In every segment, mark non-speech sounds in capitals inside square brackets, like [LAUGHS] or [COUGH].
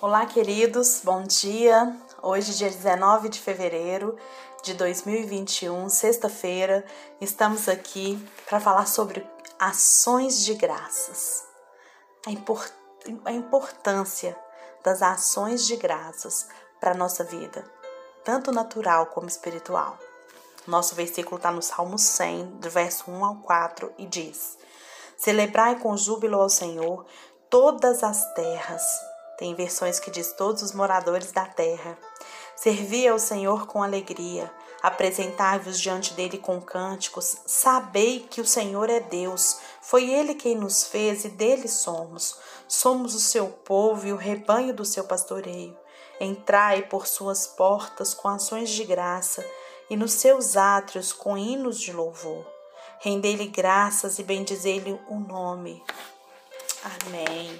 Olá, queridos, bom dia. Hoje, dia 19 de fevereiro de 2021, sexta-feira, estamos aqui para falar sobre ações de graças. A, import a importância das ações de graças para a nossa vida, tanto natural como espiritual. Nosso versículo está no Salmo 100, do verso 1 ao 4, e diz: Celebrai com júbilo ao Senhor todas as terras tem versões que diz todos os moradores da terra. Servi ao Senhor com alegria, apresentai-vos diante dele com cânticos, sabei que o Senhor é Deus, foi ele quem nos fez e dele somos. Somos o seu povo e o rebanho do seu pastoreio. Entrai por suas portas com ações de graça e nos seus átrios com hinos de louvor. Rendei-lhe graças e bendizei-lhe o nome. Amém.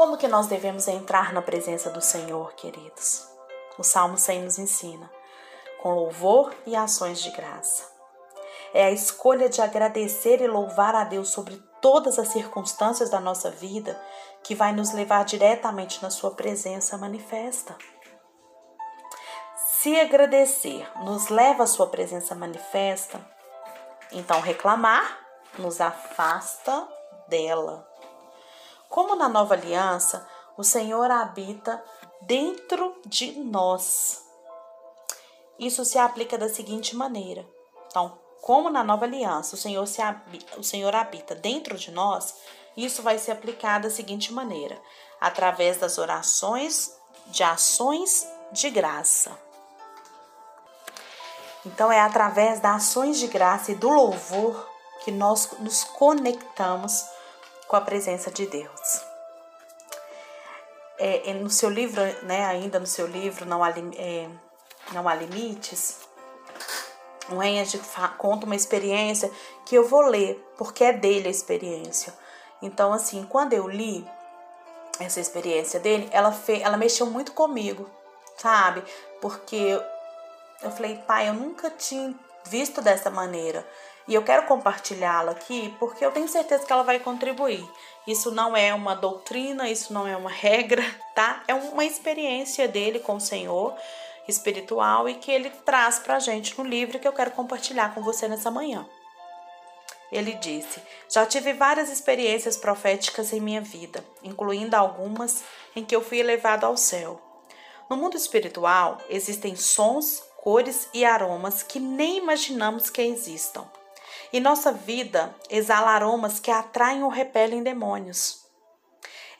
Como que nós devemos entrar na presença do Senhor, queridos? O Salmo 100 nos ensina, com louvor e ações de graça. É a escolha de agradecer e louvar a Deus sobre todas as circunstâncias da nossa vida que vai nos levar diretamente na Sua presença manifesta. Se agradecer nos leva à Sua presença manifesta, então reclamar nos afasta dela. Como na nova aliança, o Senhor habita dentro de nós. Isso se aplica da seguinte maneira. Então, como na nova aliança o Senhor, se habita, o Senhor habita dentro de nós, isso vai se aplicar da seguinte maneira: através das orações de ações de graça. Então, é através das ações de graça e do louvor que nós nos conectamos com a presença de Deus. É, é, no seu livro, né, ainda no seu livro Não Há, é, Não Há Limites, o Renhard conta uma experiência que eu vou ler, porque é dele a experiência. Então, assim, quando eu li essa experiência dele, ela, fez, ela mexeu muito comigo, sabe? Porque eu falei, pai, eu nunca tinha visto dessa maneira. E eu quero compartilhá-la aqui porque eu tenho certeza que ela vai contribuir. Isso não é uma doutrina, isso não é uma regra, [LAUGHS] tá? É uma experiência dele com o Senhor espiritual e que ele traz pra gente no livro que eu quero compartilhar com você nessa manhã. Ele disse: Já tive várias experiências proféticas em minha vida, incluindo algumas em que eu fui elevado ao céu. No mundo espiritual existem sons, cores e aromas que nem imaginamos que existam. E nossa vida exala aromas que atraem ou repelem demônios.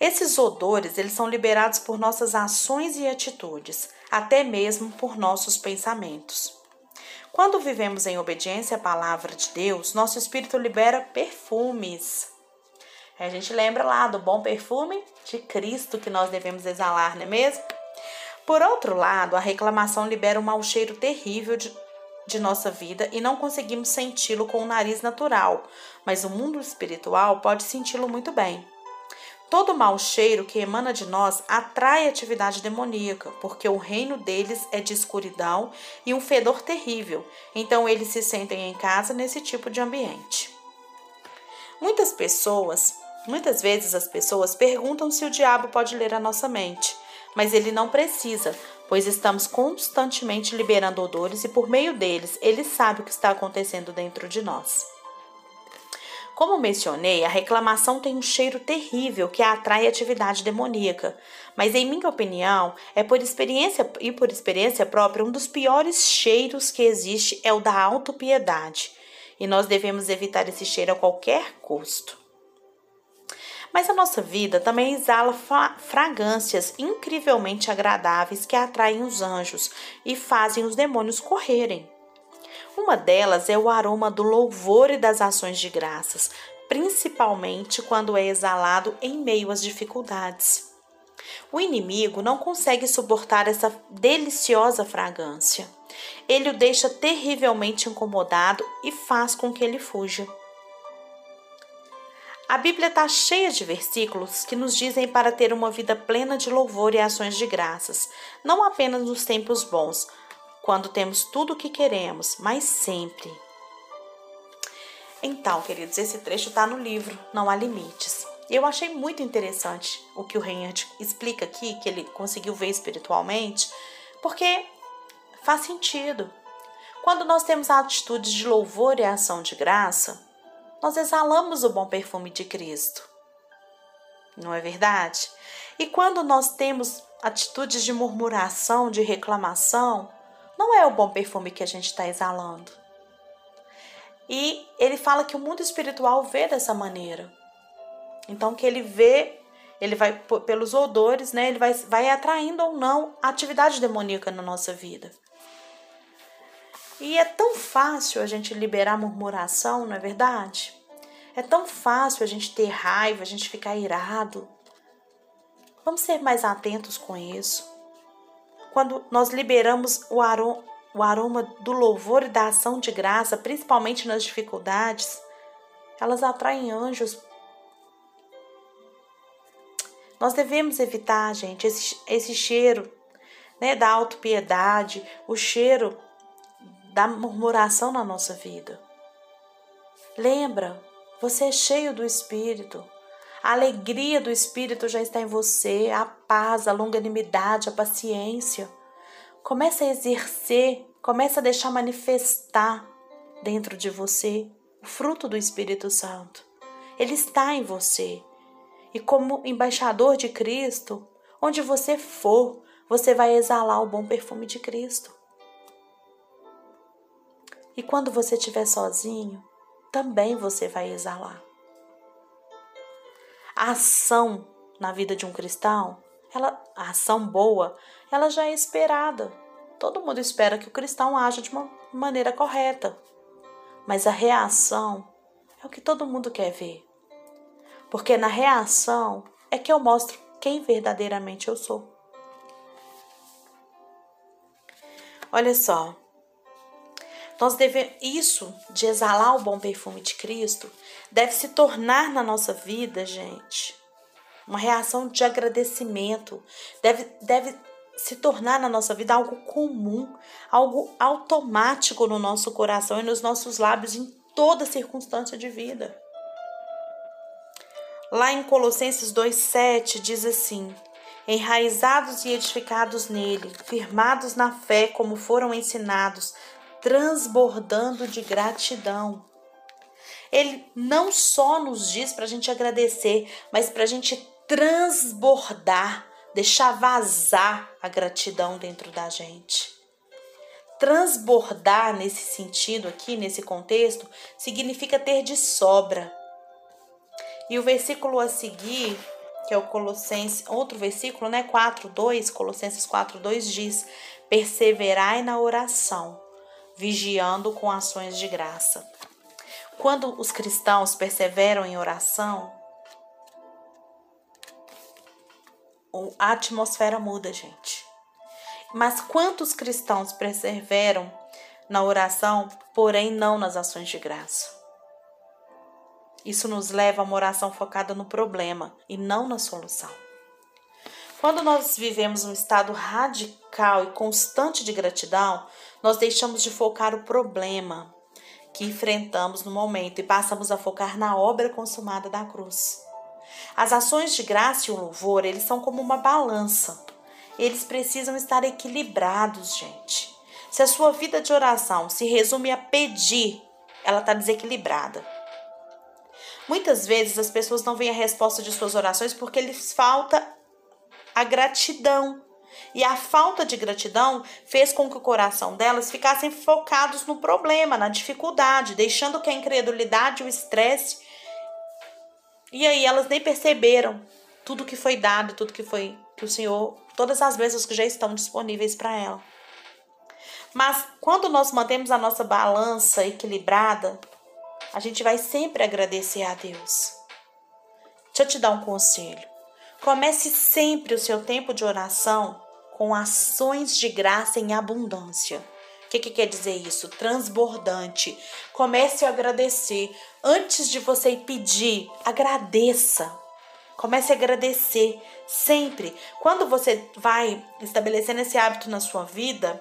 Esses odores, eles são liberados por nossas ações e atitudes, até mesmo por nossos pensamentos. Quando vivemos em obediência à palavra de Deus, nosso espírito libera perfumes. A gente lembra lá do bom perfume de Cristo que nós devemos exalar, não é mesmo? Por outro lado, a reclamação libera um mau cheiro terrível de, de nossa vida e não conseguimos senti-lo com o nariz natural, mas o mundo espiritual pode senti-lo muito bem. Todo mau cheiro que emana de nós atrai atividade demoníaca, porque o reino deles é de escuridão e um fedor terrível, então eles se sentem em casa nesse tipo de ambiente. Muitas pessoas, muitas vezes as pessoas perguntam se o diabo pode ler a nossa mente mas ele não precisa, pois estamos constantemente liberando odores e por meio deles ele sabe o que está acontecendo dentro de nós. Como mencionei, a reclamação tem um cheiro terrível que atrai atividade demoníaca, mas em minha opinião, é por experiência e por experiência própria, um dos piores cheiros que existe é o da autopiedade, e nós devemos evitar esse cheiro a qualquer custo. Mas a nossa vida também exala fragrâncias incrivelmente agradáveis que atraem os anjos e fazem os demônios correrem. Uma delas é o aroma do louvor e das ações de graças, principalmente quando é exalado em meio às dificuldades. O inimigo não consegue suportar essa deliciosa fragrância. Ele o deixa terrivelmente incomodado e faz com que ele fuja. A Bíblia está cheia de versículos que nos dizem para ter uma vida plena de louvor e ações de graças, não apenas nos tempos bons, quando temos tudo o que queremos, mas sempre. Então, queridos, esse trecho está no livro Não Há Limites. Eu achei muito interessante o que o Reinhard explica aqui, que ele conseguiu ver espiritualmente, porque faz sentido. Quando nós temos atitudes de louvor e ação de graça, nós exalamos o bom perfume de Cristo. Não é verdade? E quando nós temos atitudes de murmuração, de reclamação, não é o bom perfume que a gente está exalando. E ele fala que o mundo espiritual vê dessa maneira. Então, que ele vê, ele vai pelos odores, né? Ele vai, vai atraindo ou não a atividade demoníaca na nossa vida. E é tão fácil a gente liberar murmuração, não é verdade? É tão fácil a gente ter raiva, a gente ficar irado. Vamos ser mais atentos com isso. Quando nós liberamos o aroma, o aroma do louvor e da ação de graça, principalmente nas dificuldades, elas atraem anjos. Nós devemos evitar, gente, esse, esse cheiro né, da autopiedade, o cheiro da murmuração na nossa vida. Lembra, você é cheio do Espírito. A alegria do Espírito já está em você, a paz, a longanimidade, a paciência. Comece a exercer, comece a deixar manifestar dentro de você o fruto do Espírito Santo. Ele está em você. E como embaixador de Cristo, onde você for, você vai exalar o bom perfume de Cristo. E quando você estiver sozinho, também você vai exalar. A ação na vida de um cristão, ela, a ação boa, ela já é esperada. Todo mundo espera que o cristão haja de uma maneira correta. Mas a reação é o que todo mundo quer ver. Porque na reação é que eu mostro quem verdadeiramente eu sou. Olha só, nós devemos isso de exalar o bom perfume de Cristo deve se tornar na nossa vida, gente, uma reação de agradecimento. Deve, deve se tornar na nossa vida algo comum, algo automático no nosso coração e nos nossos lábios em toda circunstância de vida. Lá em Colossenses 2:7 diz assim: Enraizados e edificados nele, firmados na fé como foram ensinados, transbordando de gratidão. Ele não só nos diz para a gente agradecer, mas para a gente transbordar, deixar vazar a gratidão dentro da gente. Transbordar nesse sentido aqui, nesse contexto, significa ter de sobra. E o versículo a seguir, que é o Colossenses, outro versículo, né, 4:2, Colossenses 4:2 diz: "Perseverai na oração, vigiando com ações de graça. Quando os cristãos perseveram em oração, a atmosfera muda, gente. Mas quantos cristãos perseveram na oração, porém não nas ações de graça? Isso nos leva a uma oração focada no problema e não na solução. Quando nós vivemos um estado radical e constante de gratidão, nós deixamos de focar o problema que enfrentamos no momento e passamos a focar na obra consumada da cruz. As ações de graça e o louvor, eles são como uma balança. Eles precisam estar equilibrados, gente. Se a sua vida de oração se resume a pedir, ela está desequilibrada. Muitas vezes as pessoas não veem a resposta de suas orações porque lhes falta a gratidão. E a falta de gratidão fez com que o coração delas ficassem focados no problema, na dificuldade, deixando que a incredulidade, o estresse. E aí elas nem perceberam tudo que foi dado, tudo que foi que o Senhor, todas as bênçãos que já estão disponíveis para ela. Mas quando nós mantemos a nossa balança equilibrada, a gente vai sempre agradecer a Deus. Deixa eu te dar um conselho. Comece sempre o seu tempo de oração com ações de graça em abundância. O que, que quer dizer isso? Transbordante. Comece a agradecer. Antes de você ir pedir, agradeça. Comece a agradecer sempre. Quando você vai estabelecendo esse hábito na sua vida,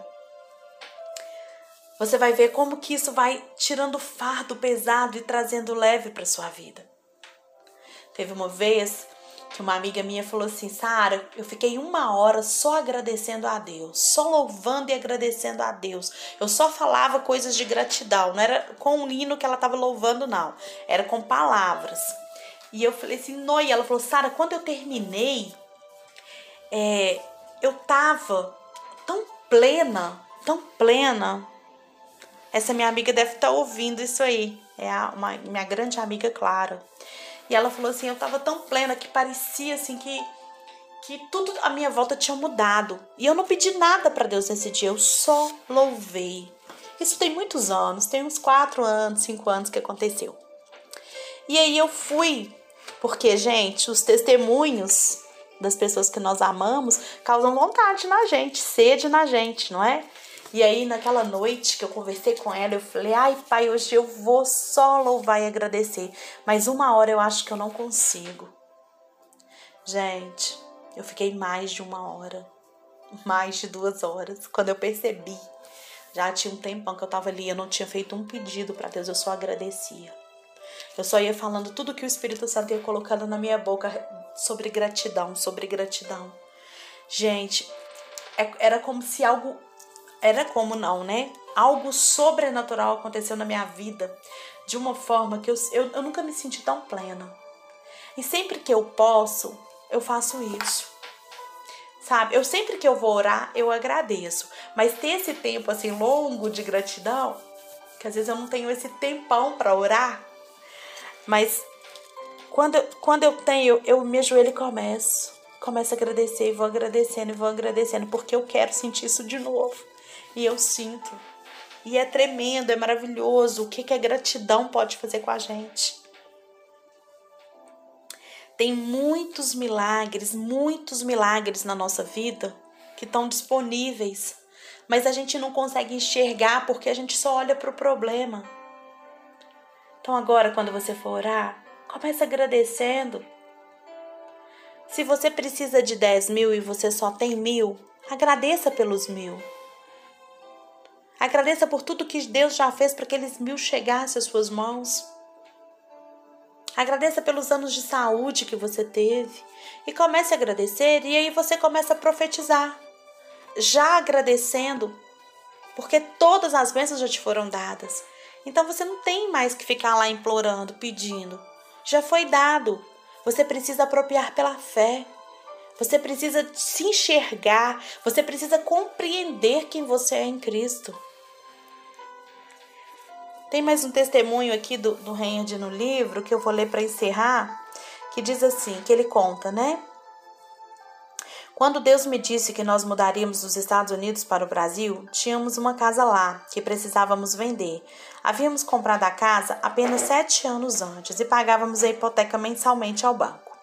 você vai ver como que isso vai tirando fardo pesado e trazendo leve para sua vida. Teve uma vez que uma amiga minha falou assim: Sara, eu fiquei uma hora só agradecendo a Deus, só louvando e agradecendo a Deus. Eu só falava coisas de gratidão, não era com o hino que ela estava louvando, não, era com palavras. E eu falei assim: Noi, e ela falou: Sara, quando eu terminei, é, eu tava tão plena, tão plena. Essa minha amiga deve estar tá ouvindo isso aí. É a, uma, minha grande amiga Clara. E ela falou assim: eu tava tão plena que parecia assim que que tudo à minha volta tinha mudado. E eu não pedi nada para Deus nesse dia, eu só louvei. Isso tem muitos anos, tem uns quatro anos, cinco anos que aconteceu. E aí eu fui, porque, gente, os testemunhos das pessoas que nós amamos causam vontade na gente, sede na gente, não é? E aí, naquela noite que eu conversei com ela, eu falei: ai, pai, hoje eu vou só louvar e agradecer. Mas uma hora eu acho que eu não consigo. Gente, eu fiquei mais de uma hora, mais de duas horas. Quando eu percebi, já tinha um tempão que eu tava ali, eu não tinha feito um pedido para Deus, eu só agradecia. Eu só ia falando tudo que o Espírito Santo ia colocando na minha boca sobre gratidão, sobre gratidão. Gente, é, era como se algo era como não, né? Algo sobrenatural aconteceu na minha vida de uma forma que eu, eu, eu nunca me senti tão plena. E sempre que eu posso, eu faço isso. Sabe? Eu sempre que eu vou orar, eu agradeço. Mas ter esse tempo assim longo de gratidão, que às vezes eu não tenho esse tempão para orar, mas quando, quando eu tenho, eu me ajoelho e começo. Começo a agradecer e vou agradecendo e vou agradecendo, porque eu quero sentir isso de novo. E eu sinto. E é tremendo, é maravilhoso. O que, que a gratidão pode fazer com a gente? Tem muitos milagres, muitos milagres na nossa vida que estão disponíveis, mas a gente não consegue enxergar porque a gente só olha para o problema. Então, agora, quando você for orar, comece agradecendo. Se você precisa de 10 mil e você só tem mil, agradeça pelos mil. Agradeça por tudo que Deus já fez para que aqueles mil chegassem às suas mãos. Agradeça pelos anos de saúde que você teve. E comece a agradecer, e aí você começa a profetizar. Já agradecendo, porque todas as bênçãos já te foram dadas. Então você não tem mais que ficar lá implorando, pedindo. Já foi dado. Você precisa apropriar pela fé. Você precisa se enxergar. Você precisa compreender quem você é em Cristo. Tem mais um testemunho aqui do, do Rende no livro que eu vou ler para encerrar, que diz assim, que ele conta, né? Quando Deus me disse que nós mudaríamos dos Estados Unidos para o Brasil, tínhamos uma casa lá que precisávamos vender. Havíamos comprado a casa apenas sete anos antes e pagávamos a hipoteca mensalmente ao banco.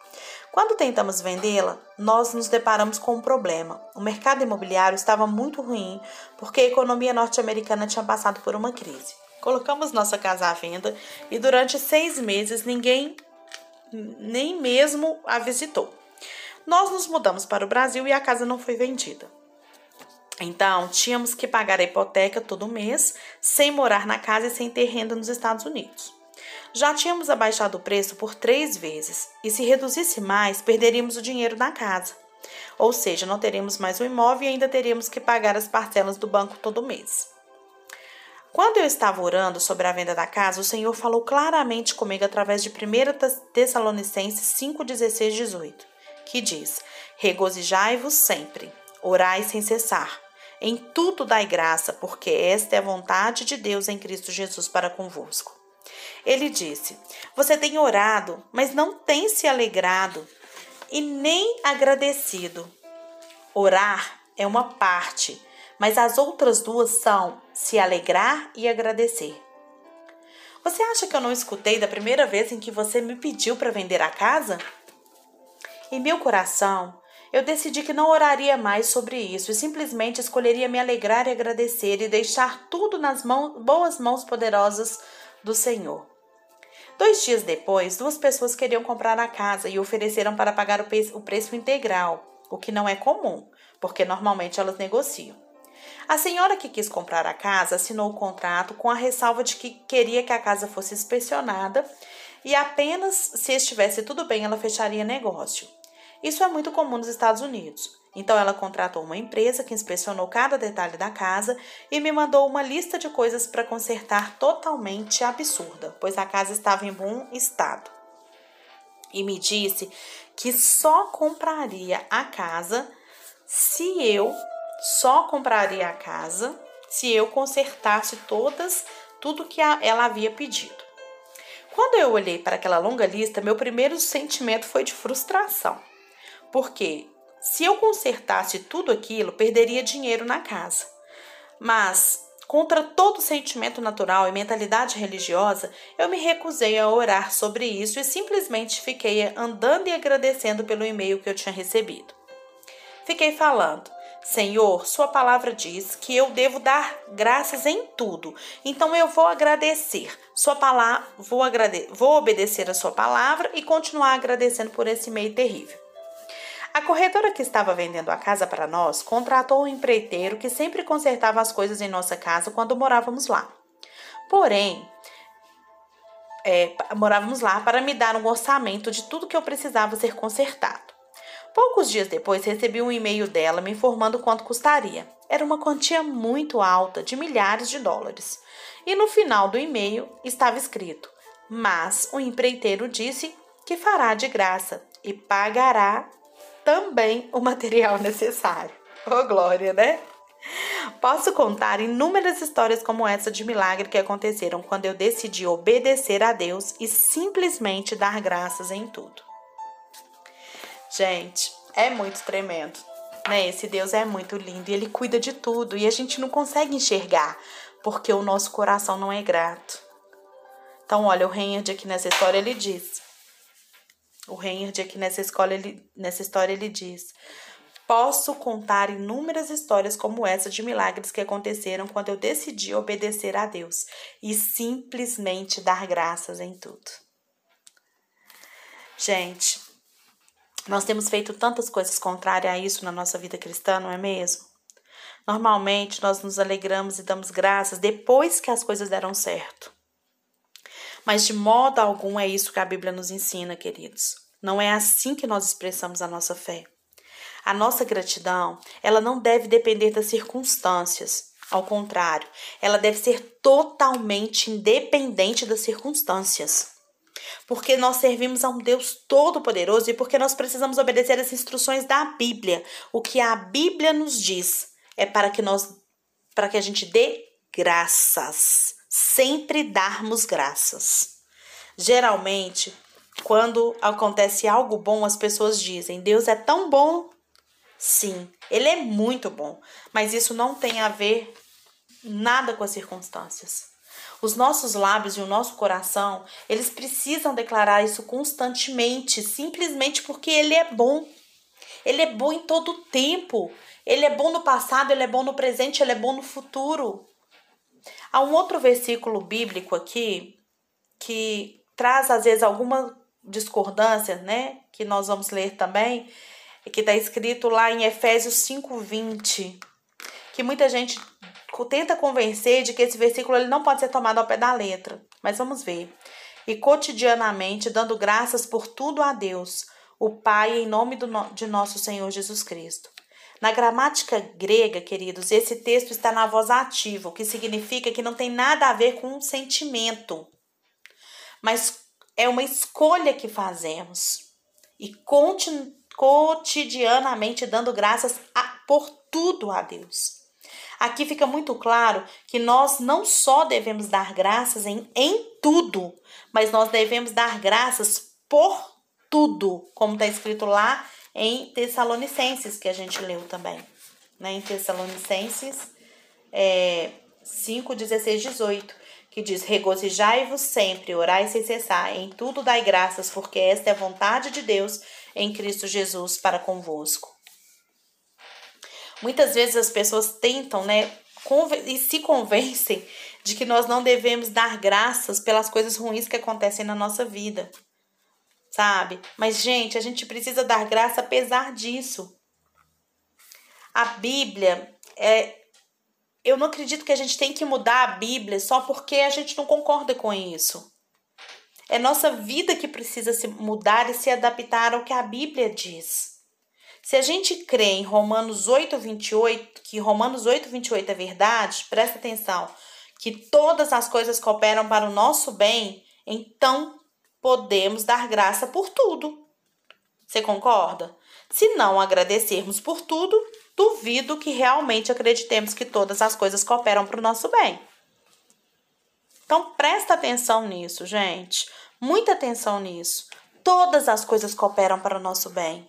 Quando tentamos vendê-la, nós nos deparamos com um problema. O mercado imobiliário estava muito ruim porque a economia norte-americana tinha passado por uma crise. Colocamos nossa casa à venda e durante seis meses ninguém nem mesmo a visitou. Nós nos mudamos para o Brasil e a casa não foi vendida. Então, tínhamos que pagar a hipoteca todo mês, sem morar na casa e sem ter renda nos Estados Unidos. Já tínhamos abaixado o preço por três vezes, e se reduzisse mais, perderíamos o dinheiro da casa. Ou seja, não teríamos mais o imóvel e ainda teríamos que pagar as parcelas do banco todo mês. Quando eu estava orando sobre a venda da casa, o Senhor falou claramente comigo através de 1 Tessalonicenses 5, 16, 18, que diz: Regozijai-vos sempre, orai sem cessar. Em tudo dai graça, porque esta é a vontade de Deus em Cristo Jesus para convosco. Ele disse: Você tem orado, mas não tem se alegrado e nem agradecido. Orar é uma parte, mas as outras duas são se alegrar e agradecer. Você acha que eu não escutei da primeira vez em que você me pediu para vender a casa? Em meu coração, eu decidi que não oraria mais sobre isso e simplesmente escolheria me alegrar e agradecer e deixar tudo nas mãos, boas mãos poderosas do Senhor. Dois dias depois, duas pessoas queriam comprar a casa e ofereceram para pagar o preço integral, o que não é comum, porque normalmente elas negociam. A senhora que quis comprar a casa assinou o contrato com a ressalva de que queria que a casa fosse inspecionada e apenas se estivesse tudo bem ela fecharia negócio. Isso é muito comum nos Estados Unidos. Então ela contratou uma empresa que inspecionou cada detalhe da casa e me mandou uma lista de coisas para consertar totalmente absurda, pois a casa estava em bom estado. E me disse que só compraria a casa se eu só compraria a casa se eu consertasse todas tudo que ela havia pedido. Quando eu olhei para aquela longa lista, meu primeiro sentimento foi de frustração, porque se eu consertasse tudo aquilo, perderia dinheiro na casa. Mas, contra todo sentimento natural e mentalidade religiosa, eu me recusei a orar sobre isso e simplesmente fiquei andando e agradecendo pelo e-mail que eu tinha recebido. Fiquei falando: Senhor, Sua palavra diz que eu devo dar graças em tudo. Então eu vou agradecer. Sua palavra, vou, agrade, vou obedecer a Sua palavra e continuar agradecendo por esse meio terrível. A corretora que estava vendendo a casa para nós contratou um empreiteiro que sempre consertava as coisas em nossa casa quando morávamos lá. Porém, é, morávamos lá para me dar um orçamento de tudo que eu precisava ser consertado. Poucos dias depois recebi um e-mail dela me informando quanto custaria. Era uma quantia muito alta, de milhares de dólares. E no final do e-mail estava escrito: Mas o empreiteiro disse que fará de graça e pagará também o material necessário. Oh, glória, né? Posso contar inúmeras histórias como essa de milagre que aconteceram quando eu decidi obedecer a Deus e simplesmente dar graças em tudo. Gente, é muito tremendo, né? Esse Deus é muito lindo e ele cuida de tudo e a gente não consegue enxergar porque o nosso coração não é grato. Então, olha, o Reinhard aqui nessa história ele diz. O Reinhard aqui nessa, escola, ele, nessa história ele diz: Posso contar inúmeras histórias como essa de milagres que aconteceram quando eu decidi obedecer a Deus e simplesmente dar graças em tudo. Gente, nós temos feito tantas coisas contrárias a isso na nossa vida cristã, não é mesmo? Normalmente nós nos alegramos e damos graças depois que as coisas deram certo. Mas de modo algum é isso que a Bíblia nos ensina, queridos. Não é assim que nós expressamos a nossa fé. A nossa gratidão, ela não deve depender das circunstâncias. Ao contrário, ela deve ser totalmente independente das circunstâncias porque nós servimos a um Deus todo-poderoso e porque nós precisamos obedecer as instruções da Bíblia. O que a Bíblia nos diz é para que nós para que a gente dê graças, sempre darmos graças. Geralmente, quando acontece algo bom, as pessoas dizem: Deus é tão bom. Sim, ele é muito bom, mas isso não tem a ver nada com as circunstâncias. Os nossos lábios e o nosso coração, eles precisam declarar isso constantemente, simplesmente porque ele é bom. Ele é bom em todo o tempo. Ele é bom no passado, ele é bom no presente, ele é bom no futuro. Há um outro versículo bíblico aqui que traz às vezes alguma discordância, né? Que nós vamos ler também, que está escrito lá em Efésios 5:20, que muita gente tenta convencer de que esse versículo ele não pode ser tomado ao pé da letra. Mas vamos ver. E cotidianamente dando graças por tudo a Deus, o Pai, em nome do, de nosso Senhor Jesus Cristo. Na gramática grega, queridos, esse texto está na voz ativa, o que significa que não tem nada a ver com um sentimento, mas é uma escolha que fazemos. E cotidianamente dando graças a, por tudo a Deus. Aqui fica muito claro que nós não só devemos dar graças em, em tudo, mas nós devemos dar graças por tudo, como está escrito lá em Tessalonicenses, que a gente leu também. Né? Em Tessalonicenses é, 5, 16, 18, que diz: Regozijai-vos sempre, orai sem cessar, em tudo dai graças, porque esta é a vontade de Deus em Cristo Jesus para convosco. Muitas vezes as pessoas tentam, né, e se convencem de que nós não devemos dar graças pelas coisas ruins que acontecem na nossa vida. Sabe? Mas, gente, a gente precisa dar graça apesar disso. A Bíblia é. Eu não acredito que a gente tem que mudar a Bíblia só porque a gente não concorda com isso. É nossa vida que precisa se mudar e se adaptar ao que a Bíblia diz. Se a gente crê em Romanos 8, 28, que Romanos 8, 28 é verdade, presta atenção, que todas as coisas cooperam para o nosso bem, então podemos dar graça por tudo. Você concorda? Se não agradecermos por tudo, duvido que realmente acreditemos que todas as coisas cooperam para o nosso bem. Então presta atenção nisso, gente. Muita atenção nisso. Todas as coisas cooperam para o nosso bem.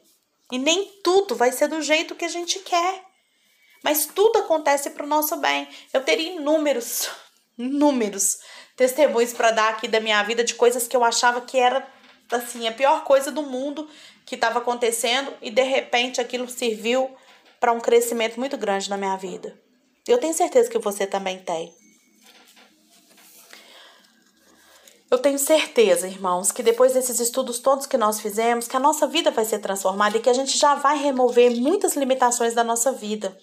E nem tudo vai ser do jeito que a gente quer. Mas tudo acontece para o nosso bem. Eu teria inúmeros, [LAUGHS] inúmeros testemunhos para dar aqui da minha vida de coisas que eu achava que era assim a pior coisa do mundo que estava acontecendo e de repente aquilo serviu para um crescimento muito grande na minha vida. Eu tenho certeza que você também tem. Eu tenho certeza, irmãos, que depois desses estudos todos que nós fizemos, que a nossa vida vai ser transformada e que a gente já vai remover muitas limitações da nossa vida.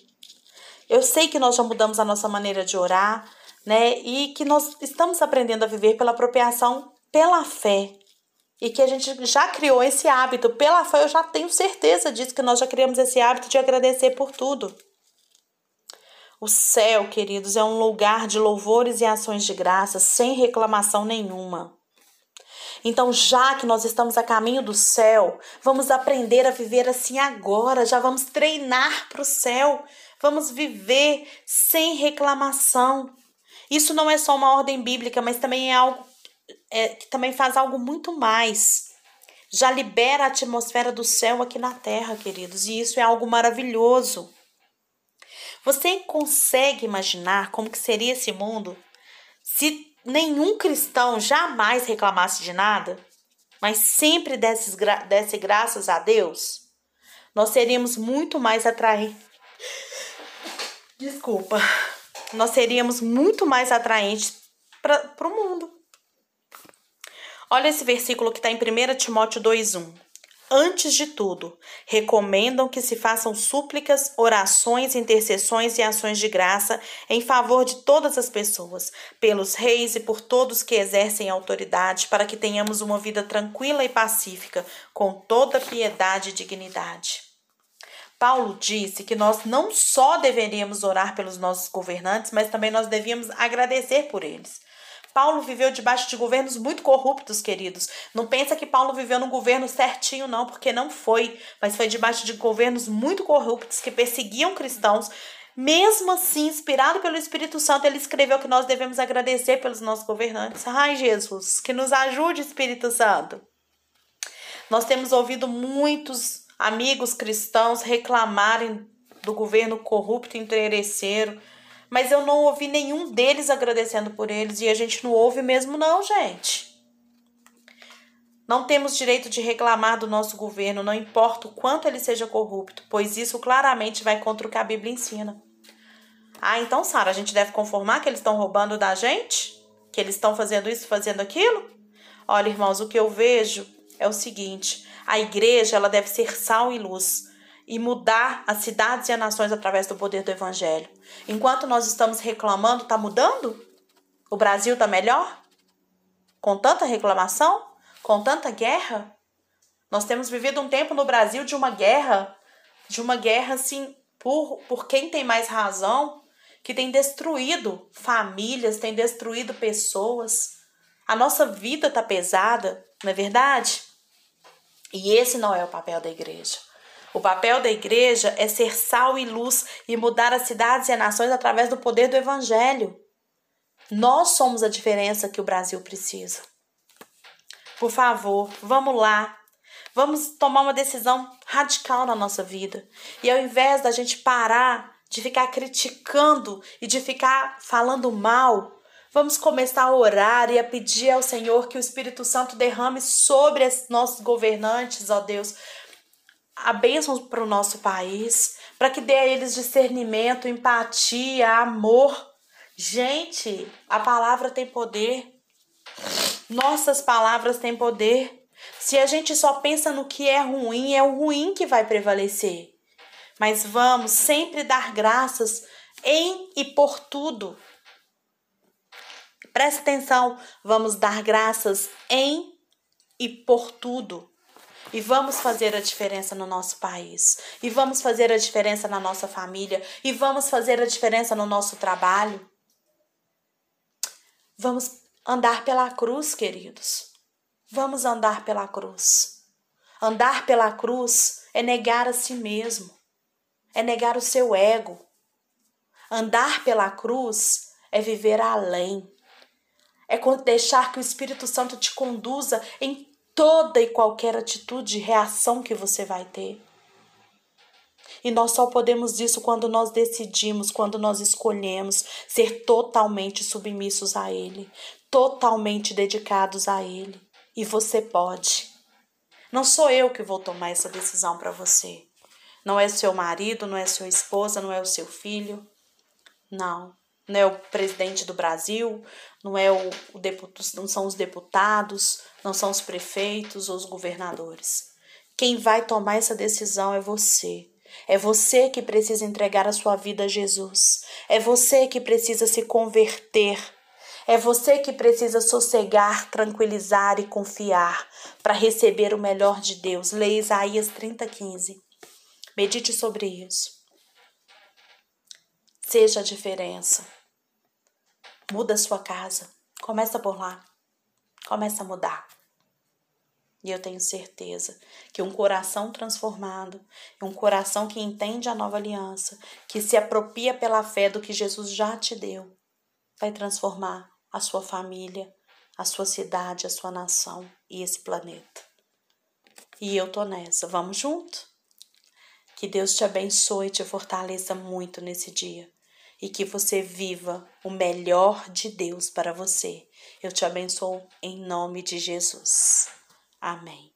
Eu sei que nós já mudamos a nossa maneira de orar, né? E que nós estamos aprendendo a viver pela apropriação pela fé. E que a gente já criou esse hábito pela fé, eu já tenho certeza disso, que nós já criamos esse hábito de agradecer por tudo. O céu, queridos, é um lugar de louvores e ações de graça, sem reclamação nenhuma. Então, já que nós estamos a caminho do céu, vamos aprender a viver assim agora, já vamos treinar para o céu, vamos viver sem reclamação. Isso não é só uma ordem bíblica, mas também é algo é, que também faz algo muito mais. Já libera a atmosfera do céu aqui na terra, queridos, e isso é algo maravilhoso. Você consegue imaginar como que seria esse mundo se nenhum cristão jamais reclamasse de nada, mas sempre desse, desse graças a Deus? Nós seríamos muito mais atraentes. Desculpa. Nós seríamos muito mais atraentes para o mundo. Olha esse versículo que está em 1 Timóteo 2,1. Antes de tudo, recomendam que se façam súplicas, orações, intercessões e ações de graça em favor de todas as pessoas, pelos reis e por todos que exercem autoridade, para que tenhamos uma vida tranquila e pacífica, com toda piedade e dignidade. Paulo disse que nós não só deveríamos orar pelos nossos governantes, mas também nós devíamos agradecer por eles. Paulo viveu debaixo de governos muito corruptos, queridos. Não pensa que Paulo viveu num governo certinho, não, porque não foi. Mas foi debaixo de governos muito corruptos que perseguiam cristãos. Mesmo assim, inspirado pelo Espírito Santo, ele escreveu que nós devemos agradecer pelos nossos governantes. Ai, Jesus, que nos ajude, Espírito Santo. Nós temos ouvido muitos amigos cristãos reclamarem do governo corrupto e interesseiro mas eu não ouvi nenhum deles agradecendo por eles e a gente não ouve mesmo não, gente. Não temos direito de reclamar do nosso governo, não importa o quanto ele seja corrupto, pois isso claramente vai contra o que a Bíblia ensina. Ah, então, Sara, a gente deve conformar que eles estão roubando da gente? Que eles estão fazendo isso, fazendo aquilo? Olha, irmãos, o que eu vejo é o seguinte: a igreja ela deve ser sal e luz e mudar as cidades e as nações através do poder do evangelho. Enquanto nós estamos reclamando, está mudando? O Brasil está melhor? Com tanta reclamação? Com tanta guerra? Nós temos vivido um tempo no Brasil de uma guerra, de uma guerra assim, por, por quem tem mais razão, que tem destruído famílias, tem destruído pessoas. A nossa vida está pesada, não é verdade? E esse não é o papel da igreja. O papel da igreja é ser sal e luz e mudar as cidades e as nações através do poder do evangelho. Nós somos a diferença que o Brasil precisa. Por favor, vamos lá. Vamos tomar uma decisão radical na nossa vida. E ao invés da gente parar de ficar criticando e de ficar falando mal, vamos começar a orar e a pedir ao Senhor que o Espírito Santo derrame sobre os nossos governantes, ó Deus, a bênção para o nosso país, para que dê a eles discernimento, empatia, amor. Gente, a palavra tem poder. Nossas palavras têm poder. Se a gente só pensa no que é ruim, é o ruim que vai prevalecer. Mas vamos sempre dar graças em e por tudo. Presta atenção, vamos dar graças em e por tudo. E vamos fazer a diferença no nosso país. E vamos fazer a diferença na nossa família. E vamos fazer a diferença no nosso trabalho. Vamos andar pela cruz, queridos. Vamos andar pela cruz. Andar pela cruz é negar a si mesmo, é negar o seu ego. Andar pela cruz é viver além, é deixar que o Espírito Santo te conduza em toda e qualquer atitude reação que você vai ter. E nós só podemos isso quando nós decidimos, quando nós escolhemos ser totalmente submissos a Ele, totalmente dedicados a Ele. E você pode. Não sou eu que vou tomar essa decisão para você. Não é seu marido, não é sua esposa, não é o seu filho. Não. Não é o presidente do Brasil, não é o, o deputado, não são os deputados, não são os prefeitos ou os governadores. Quem vai tomar essa decisão é você. É você que precisa entregar a sua vida a Jesus. É você que precisa se converter. É você que precisa sossegar, tranquilizar e confiar para receber o melhor de Deus. Leia Isaías 30:15. Medite sobre isso. Seja a diferença. Muda a sua casa. Começa por lá. Começa a mudar. E eu tenho certeza que um coração transformado, um coração que entende a nova aliança, que se apropria pela fé do que Jesus já te deu, vai transformar a sua família, a sua cidade, a sua nação e esse planeta. E eu tô nessa. Vamos junto? Que Deus te abençoe e te fortaleça muito nesse dia e que você viva o melhor de Deus para você. Eu te abençoo em nome de Jesus. Amém.